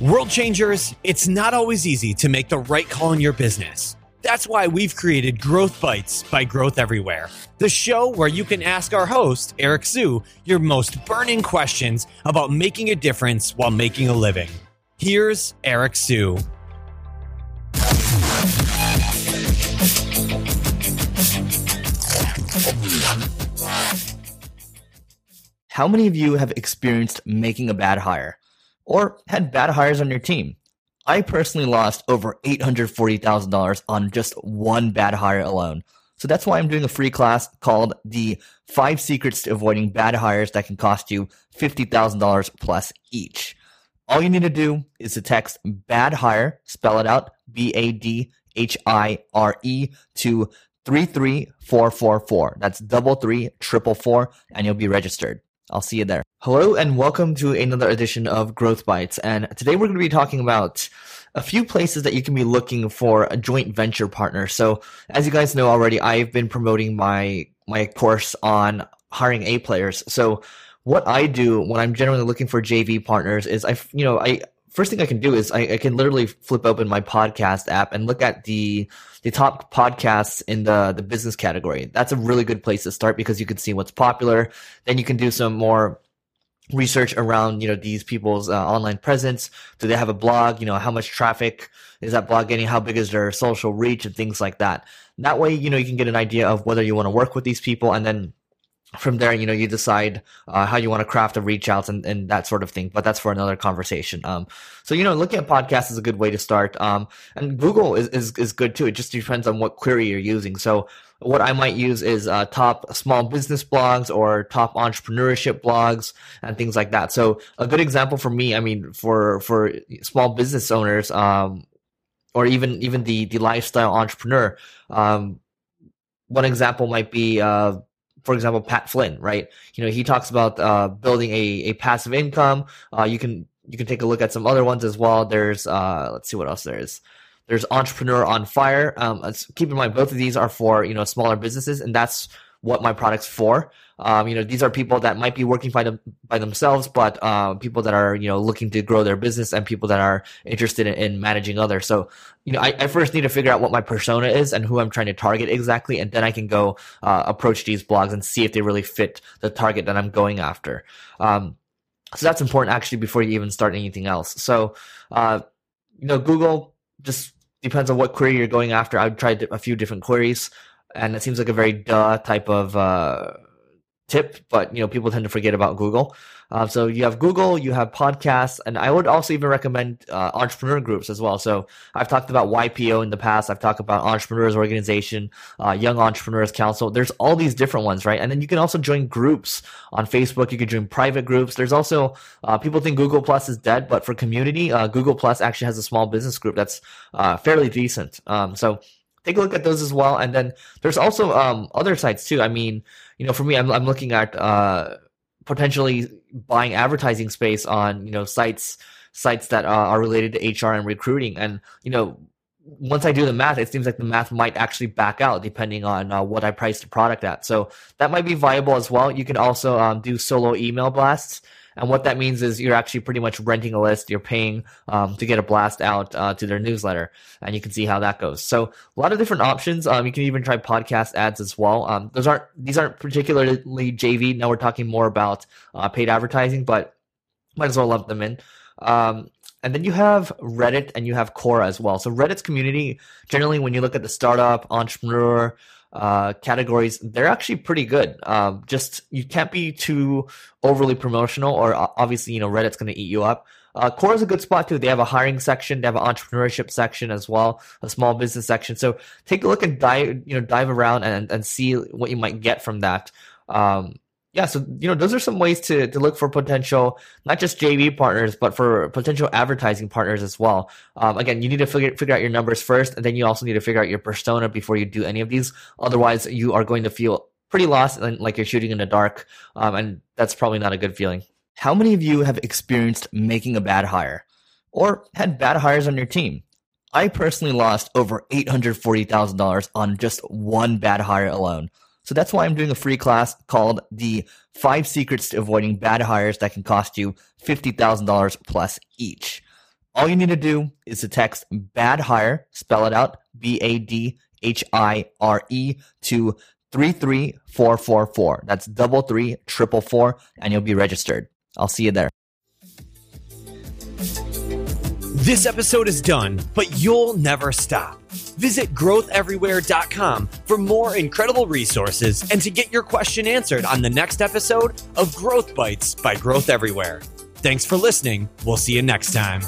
World changers, it's not always easy to make the right call in your business. That's why we've created Growth Bites by Growth Everywhere, the show where you can ask our host, Eric Siu, your most burning questions about making a difference while making a living. Here's Eric Siu. How many of you have experienced making a bad hire or had bad hires on your team? I personally lost over $840,000 on just one bad hire alone. So that's why I'm doing a free class called the five secrets to avoiding bad hires that can cost you $50,000 plus each. All you need to do is to text bad hire, spell it out, B A D H I R E to 33444. That's double three triple four, and you'll be registered. I'll see you there. Hello and welcome to another edition of Growth Bites. And today we're going to be talking about a few places that you can be looking for a joint venture partner. So as you guys know already, I've been promoting my, my course on hiring A players. So what I do when I'm generally looking for JV partners is I, you know, I, first thing I can do is I, I, can literally flip open my podcast app and look at the the top podcasts in the the business category. That's a really good place to start because you can see what's popular. Then you can do some more research around you know these people's uh, online presence. Do they have a blog? You know how much traffic is that blog getting? How big is their social reach and things like that. That way, you know you can get an idea of whether you want to work with these people and then from there, you know, you decide uh, how you want to craft a reach outs and, and that sort of thing. But that's for another conversation. Um, so you know, looking at podcasts is a good way to start. Um, and Google is, is is good too. It just depends on what query you're using. So what I might use is uh, top small business blogs or top entrepreneurship blogs and things like that. So a good example for me, I mean, for for small business owners, um, or even even the the lifestyle entrepreneur, um, one example might be uh, for example, Pat Flynn, right? You know, he talks about uh, building a, a passive income. Uh, you can you can take a look at some other ones as well. There's uh, let's see what else there is. There's Entrepreneur on Fire. Um, keep in mind, both of these are for you know smaller businesses, and that's what my product's for. Um, you know, these are people that might be working by them by themselves, but uh, people that are you know looking to grow their business and people that are interested in, in managing others. So, you know, I, I, first need to figure out what my persona is and who I'm trying to target exactly, and then I can go uh, approach these blogs and see if they really fit the target that I'm going after. Um, so that's important actually before you even start anything else. So, uh, you know, Google just depends on what query you're going after. I've tried a few different queries and it seems like a very duh type of uh, tip, but you know people tend to forget about Google. Uh, so you have Google, you have podcasts, and I would also even recommend uh, entrepreneur groups as well. So I've talked about YPO in the past. I've talked about Entrepreneurs Organization, uh, Young Entrepreneurs Council. There's all these different ones, right? And then you can also join groups on Facebook. You can join private groups. There's also uh, people think Google Plus is dead, but for community, uh, Google Plus actually has a small business group that's uh, fairly decent. Um, so take a look at those as well. And then there's also um, other sites too. I mean, you know, for me, I'm, I'm looking at uh, potentially buying advertising space on you know sites sites that uh, are related to HR and recruiting. And you know, once I do the math, it seems like the math might actually back out depending on uh, what I price the product at. So that might be viable as well. You can also um, do solo email blasts. And what that means is you're actually pretty much renting a list. You're paying um, to get a blast out uh, to their newsletter, and you can see how that goes. So a lot of different options. Um, you can even try podcast ads as well. Um, those aren't these aren't particularly JV. Now we're talking more about uh, paid advertising, but might as well lump them in. Um, and then you have Reddit and you have Quora as well. So Reddit's community, generally, when you look at the startup, entrepreneur, uh, categories, they're actually pretty good. Um, just you can't be too overly promotional, or obviously, you know, Reddit's going to eat you up. Uh, Quora is a good spot too. They have a hiring section, they have an entrepreneurship section as well, a small business section. So take a look and dive, you know, dive around and and see what you might get from that. Um, yeah, so you know, those are some ways to to look for potential, not just JV partners, but for potential advertising partners as well. Um, again, you need to figure figure out your numbers first, and then you also need to figure out your persona before you do any of these. Otherwise, you are going to feel pretty lost and like you're shooting in the dark, um, and that's probably not a good feeling. How many of you have experienced making a bad hire, or had bad hires on your team? I personally lost over eight hundred forty thousand dollars on just one bad hire alone. So that's why I'm doing a free class called the five secrets to avoiding bad hires that can cost you $50,000 plus each. All you need to do is to text bad hire, spell it out, B A D H I R E to 33444. That's double three triple four, and you'll be registered. I'll see you there. This episode is done, but you'll never stop. Visit growtheverywhere.com for more incredible resources and to get your question answered on the next episode of Growth Bites by Growth Everywhere. Thanks for listening. We'll see you next time.